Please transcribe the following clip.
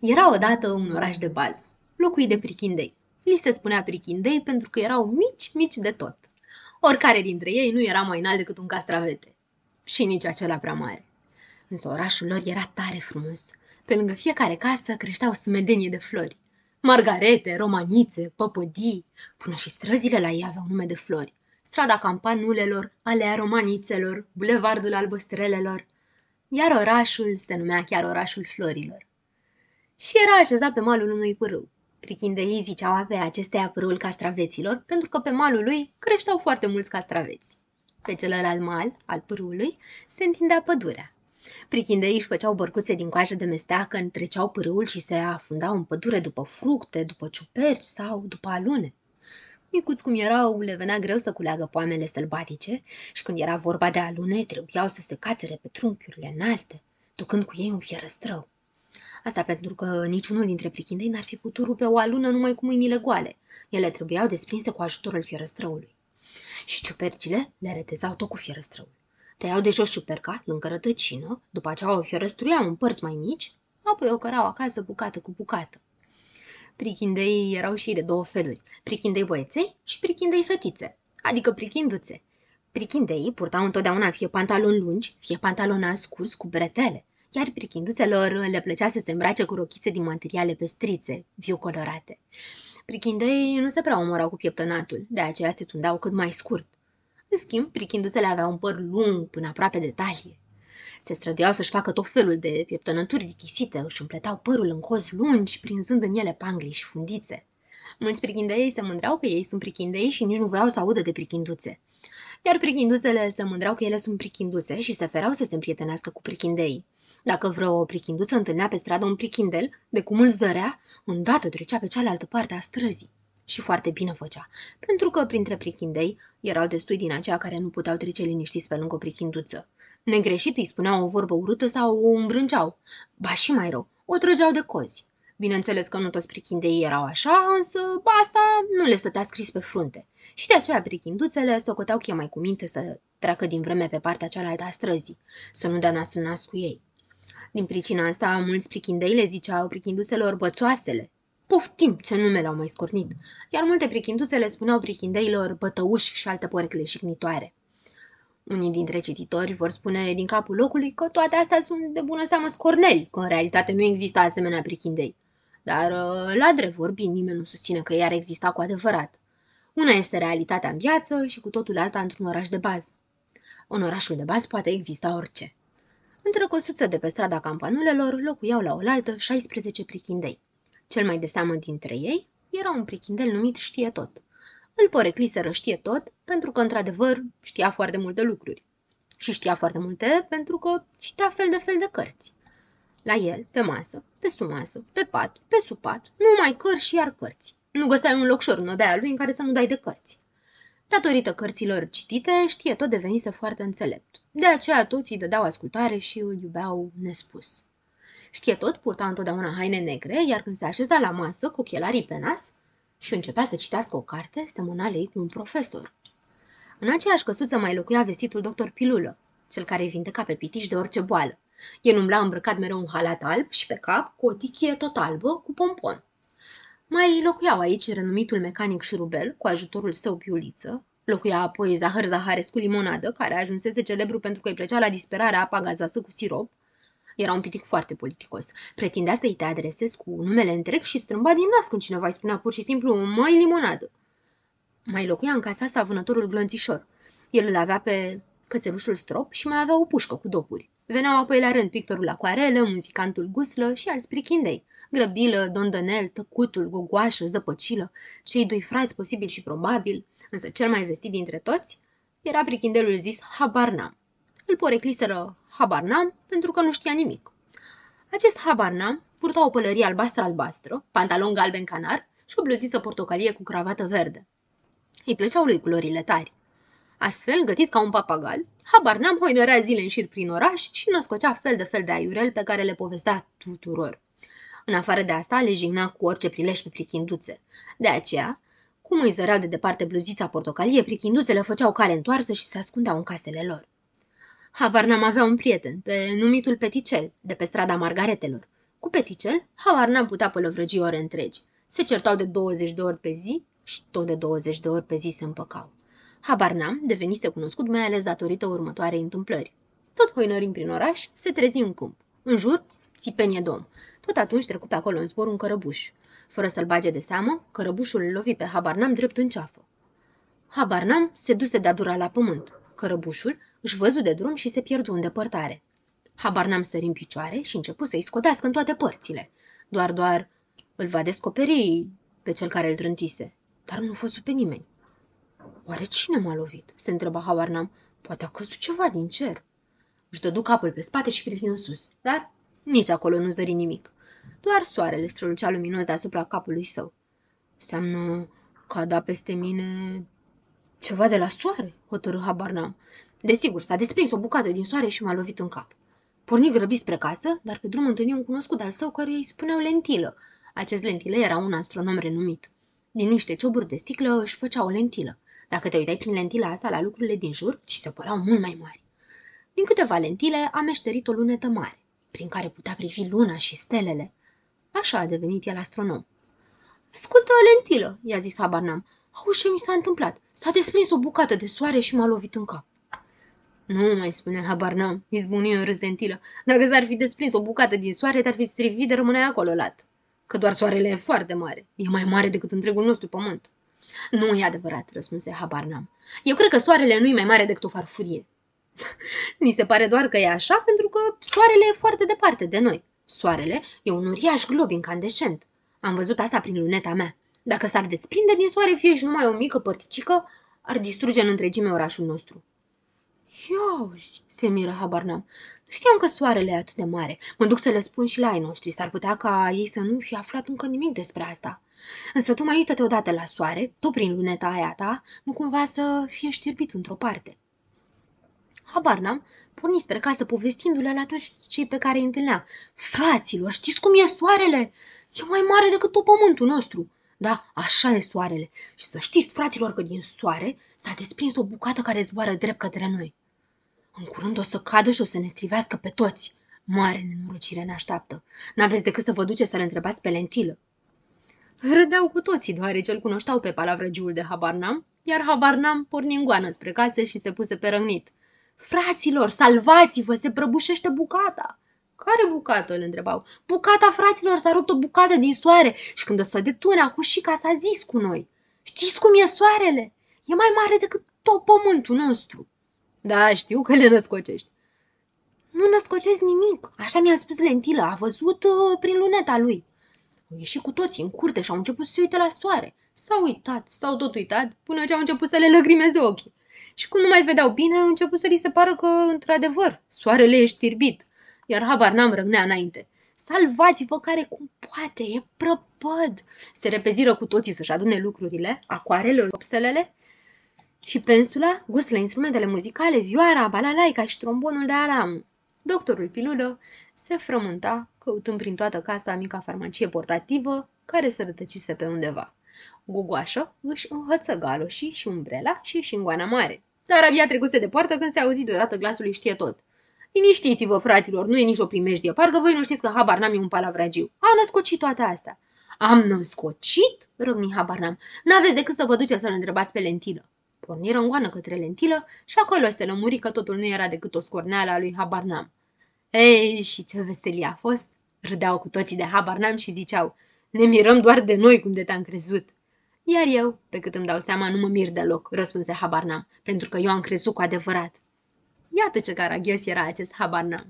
Era odată un oraș de bază, locuit de prichindei. Li se spunea prichindei pentru că erau mici, mici de tot. Oricare dintre ei nu era mai înalt decât un castravete. Și nici acela prea mare. Însă orașul lor era tare frumos. Pe lângă fiecare casă creșteau sumedenie de flori. Margarete, romanițe, păpădii, până și străzile la ei aveau nume de flori. Strada campanulelor, alea romanițelor, bulevardul albăstrelelor. Iar orașul se numea chiar orașul florilor. Și era așezat pe malul unui pârâu. Prichindeii ziceau avea acestea pârâul castraveților, pentru că pe malul lui creșteau foarte mulți castraveți. Pe celălalt mal, al pârâului, se întindea pădurea. Prichindeii își făceau bărcuțe din coajă de mesteacă, întreceau pârâul și se afundau în pădure după fructe, după ciuperci sau după alune. Micuți cum erau, le venea greu să culeagă poamele sălbatice și când era vorba de alune, trebuiau să se cațere pe trunchiurile înalte, ducând cu ei un fierăstrău. Asta pentru că niciunul dintre plichindei n-ar fi putut rupe o alună numai cu mâinile goale. Ele trebuiau desprinse cu ajutorul fierăstrăului. Și ciupercile le retezau tot cu fierăstrăul. Tăiau de jos ciuperca, lângă rătăcină, după aceea o fierăstruiau în părți mai mici, apoi o cărau acasă bucată cu bucată. Prichindei erau și de două feluri, prichindei băieței și prichindei fetițe, adică prichinduțe. Prichindei purtau întotdeauna fie pantaloni lungi, fie pantaloni scurs cu bretele, iar prichinduțelor le plăcea să se îmbrace cu rochițe din materiale pestrițe, viu colorate. Prichindei nu se prea omorau cu pieptănatul, de aceea se tundeau cât mai scurt. În schimb, prichinduțele aveau un păr lung până aproape de talie. Se străduiau să-și facă tot felul de pieptănături dichisite, își împletau părul în cozi lungi, prinzând în ele pangli și fundițe. Mulți prichindei se mândreau că ei sunt prichindei și nici nu voiau să audă de prichinduțe. Iar prichinduțele se mândreau că ele sunt prichinduțe și se fereau să se împrietenească cu prichindei. Dacă vreo prichinduță întâlnea pe stradă un prichindel, de cum îl zărea, îndată trecea pe cealaltă parte a străzii. Și foarte bine făcea, pentru că printre prichindei erau destui din aceia care nu puteau trece liniștiți pe lângă o prichinduță. Negreșit îi spuneau o vorbă urâtă sau o îmbrângeau. Ba și mai rău, o trăgeau de cozi. Bineînțeles că nu toți prichindeii erau așa, însă asta nu le stătea scris pe frunte. Și de aceea prichinduțele socoteau că e mai cu minte să treacă din vreme pe partea cealaltă a străzii, să nu dea nas în nas cu ei. Din pricina asta, mulți prichindei le ziceau prichinduțelor bățoasele. Poftim, ce nume le-au mai scornit, iar multe prichinduțe le spuneau prichindeilor bătăuși și alte porecle șignitoare. Unii dintre cititori vor spune din capul locului că toate astea sunt de bună seamă scorneli, că în realitate nu există asemenea prichindei. Dar, uh, la drept vorbind, nimeni nu susține că ea ar exista cu adevărat. Una este realitatea în viață și cu totul alta într-un oraș de bază. În orașul de bază poate exista orice. Într-o căsuță de pe strada campanulelor locuiau la oaltă 16 prichindei. Cel mai de seamă dintre ei era un prichindel numit Știe Tot. Îl porecliseră Știe Tot pentru că, într-adevăr, știa foarte multe lucruri. Și știa foarte multe pentru că citea fel de fel de cărți. La el, pe masă, pe sub masă, pe pat, pe sub pat, numai cărți și iar cărți. Nu găseai un locșor în odaia lui în care să nu dai de cărți. Datorită cărților citite, știe tot devenise foarte înțelept. De aceea toți îi dădeau ascultare și îl iubeau nespus. Știe tot, purta întotdeauna haine negre, iar când se așeza la masă cu ochelarii pe nas și începea să citească o carte, semăna lei cu un profesor. În aceeași căsuță mai locuia vestitul doctor Pilulă, cel care vindeca pe pitiș de orice boală. El umbla îmbrăcat mereu un halat alb și pe cap cu o tichie tot albă cu pompon. Mai locuiau aici renumitul mecanic șurubel cu ajutorul său piuliță, locuia apoi Zahăr Zaharescu limonadă, care ajunsese celebru pentru că îi plăcea la disperare apa gazoasă cu sirop. Era un pitic foarte politicos. Pretindea să-i te adresezi cu numele întreg și strâmba din nas când cineva îi spunea pur și simplu măi limonadă. Mai locuia în casa asta vânătorul glonțișor. El îl avea pe cățelușul strop și mai avea o pușcă cu dopuri. Veneau apoi la rând pictorul acuarelă, muzicantul guslă și alți prichindei. Grăbilă, dondănel, tăcutul, gogoașă, zăpăcilă, cei doi frați posibil și probabil, însă cel mai vestit dintre toți era prichindelul zis Habarnam. Îl porecliseră Habarnam pentru că nu știa nimic. Acest Habarnam purta o pălărie albastră-albastră, pantalon galben canar și o bluziță portocalie cu cravată verde. Îi plăceau lui culorile tari. Astfel, gătit ca un papagal, habar n-am hoinărea zile în șir prin oraș și născocea fel de fel de aiurel pe care le povestea tuturor. În afară de asta, le jigna cu orice prilej pe prichinduțe. De aceea, cum îi zăreau de departe bluzița portocalie, prichinduțele făceau cale întoarsă și se ascundeau în casele lor. Habar n-am avea un prieten, pe numitul Peticel, de pe strada Margaretelor. Cu peticel, habar n-am putea pălăvrăgi ore întregi. Se certau de 20 de ori pe zi și tot de 20 de ori pe zi se împăcau. Habar n-am devenise cunoscut mai ales datorită următoarei întâmplări. Tot hoinărim prin oraș, se trezi un câmp. În jur, țipenie dom. Tot atunci trecu pe acolo în zbor un cărăbuș. Fără să-l bage de seamă, cărăbușul îl lovi pe Habarnam drept în ceafă. Habarnam se duse de-a dura la pământ. Cărăbușul își văzu de drum și se pierdu în depărtare. Habarnam sări în picioare și începu să-i scodească în toate părțile. Doar, doar, îl va descoperi pe cel care îl trântise, dar nu văzu pe nimeni. Oare cine m-a lovit? se întreba Habarnam. Poate a căzut ceva din cer. Își dădu capul pe spate și privi în sus, dar nici acolo nu zări nimic. Doar soarele strălucea luminos deasupra capului său. Înseamnă că a dat peste mine ceva de la soare, hotărâ habar n-am. Desigur, s-a desprins o bucată din soare și m-a lovit în cap. Porni grăbit spre casă, dar pe drum întâlni un cunoscut al său care îi spuneau lentilă. Acest lentilă era un astronom renumit. Din niște cioburi de sticlă își făcea o lentilă. Dacă te uitai prin lentila asta la lucrurile din jur, ci se păreau mult mai mari. Din câteva lentile a meșterit o lunetă mare, prin care putea privi luna și stelele. Așa a devenit el astronom. Ascultă, lentilă, i-a zis Habarnam. Auzi ce mi s-a întâmplat. S-a desprins o bucată de soare și m-a lovit în cap. Nu mai spune habar n-am, izbuni în râzentilă. Dacă s-ar fi desprins o bucată din soare, te-ar fi strivit de rămâne acolo lat. Că doar soarele e foarte mare. E mai mare decât întregul nostru pământ. Nu e adevărat, răspunse habar n-am. Eu cred că soarele nu e mai mare decât o farfurie. Ni se pare doar că e așa pentru că soarele e foarte departe de noi. Soarele e un uriaș glob incandescent. Am văzut asta prin luneta mea. Dacă s-ar desprinde din soare fie și numai o mică părticică, ar distruge în întregime orașul nostru. Iauzi, se miră Habarnam. Nu știam că soarele e atât de mare. Mă duc să le spun și la ai noștri. S-ar putea ca ei să nu fi aflat încă nimic despre asta. Însă tu mai uită-te odată la soare, tot prin luneta aia ta, nu cumva să fie știrbit într-o parte. Habar n-am, porni spre casă povestindu-le la toți cei pe care îi întâlnea. Fraților, știți cum e soarele? E mai mare decât tot pământul nostru. Da, așa e soarele. Și să știți, fraților, că din soare s-a desprins o bucată care zboară drept către noi. În curând o să cadă și o să ne strivească pe toți. Mare nenorocire ne așteaptă. N-aveți decât să vă duceți să-l întrebați pe lentilă. Râdeau cu toții, deoarece îl cunoșteau pe palavrăgiul de Habarnam, iar Habarnam porni în goană spre casă și se puse pe răgnit. Fraților, salvați-vă, se prăbușește bucata! Care bucată? îl întrebau. Bucata fraților, s-a rupt o bucată din soare și când o să detune acușica s-a zis cu noi. Știți cum e soarele? E mai mare decât tot pământul nostru. Da, știu că le născocești. Nu născocesc nimic, așa mi-a spus lentilă, a văzut uh, prin luneta lui. Au ieșit cu toții în curte și au început să se uite la soare. S-au uitat, s-au tot uitat, până ce au început să le lăgrimeze ochii. Și cum nu mai vedeau bine, au început să li se pară că, într-adevăr, soarele e știrbit. Iar habar n-am răgnea înainte. Salvați-vă care cum poate, e prăpăd! Se repeziră cu toții să-și adune lucrurile, acoarele, opselele și pensula, gusle instrumentele muzicale, vioara, balalaica și trombonul de alam. Doctorul Pilulă se frământa, căutând prin toată casa mica farmacie portativă care se rătăcise pe undeva. Gugoașă își înhăță galoșii și umbrela și și în goana mare. Dar abia trecuse de poartă când se auzi deodată glasul lui știe tot. Liniștiți-vă, fraților, nu e nicio primejdie. Parcă voi nu știți că habar n-am eu un palavragiu. Am născocit toate astea. Am născocit? Răgni habar n-am. N-aveți decât să vă duceți să-l întrebați pe lentilă. Porniră în goană către lentilă și acolo se lămuri că totul nu era decât o scorneală a lui Habarnam. Ei, și ce veselie a fost! Râdeau cu toții de Habarnam și ziceau, ne mirăm doar de noi cum de te-am crezut. Iar eu, pe cât îmi dau seama, nu mă mir deloc, răspunse Habarnam, pentru că eu am crezut cu adevărat. Iată ce caragios era acest Habarnam.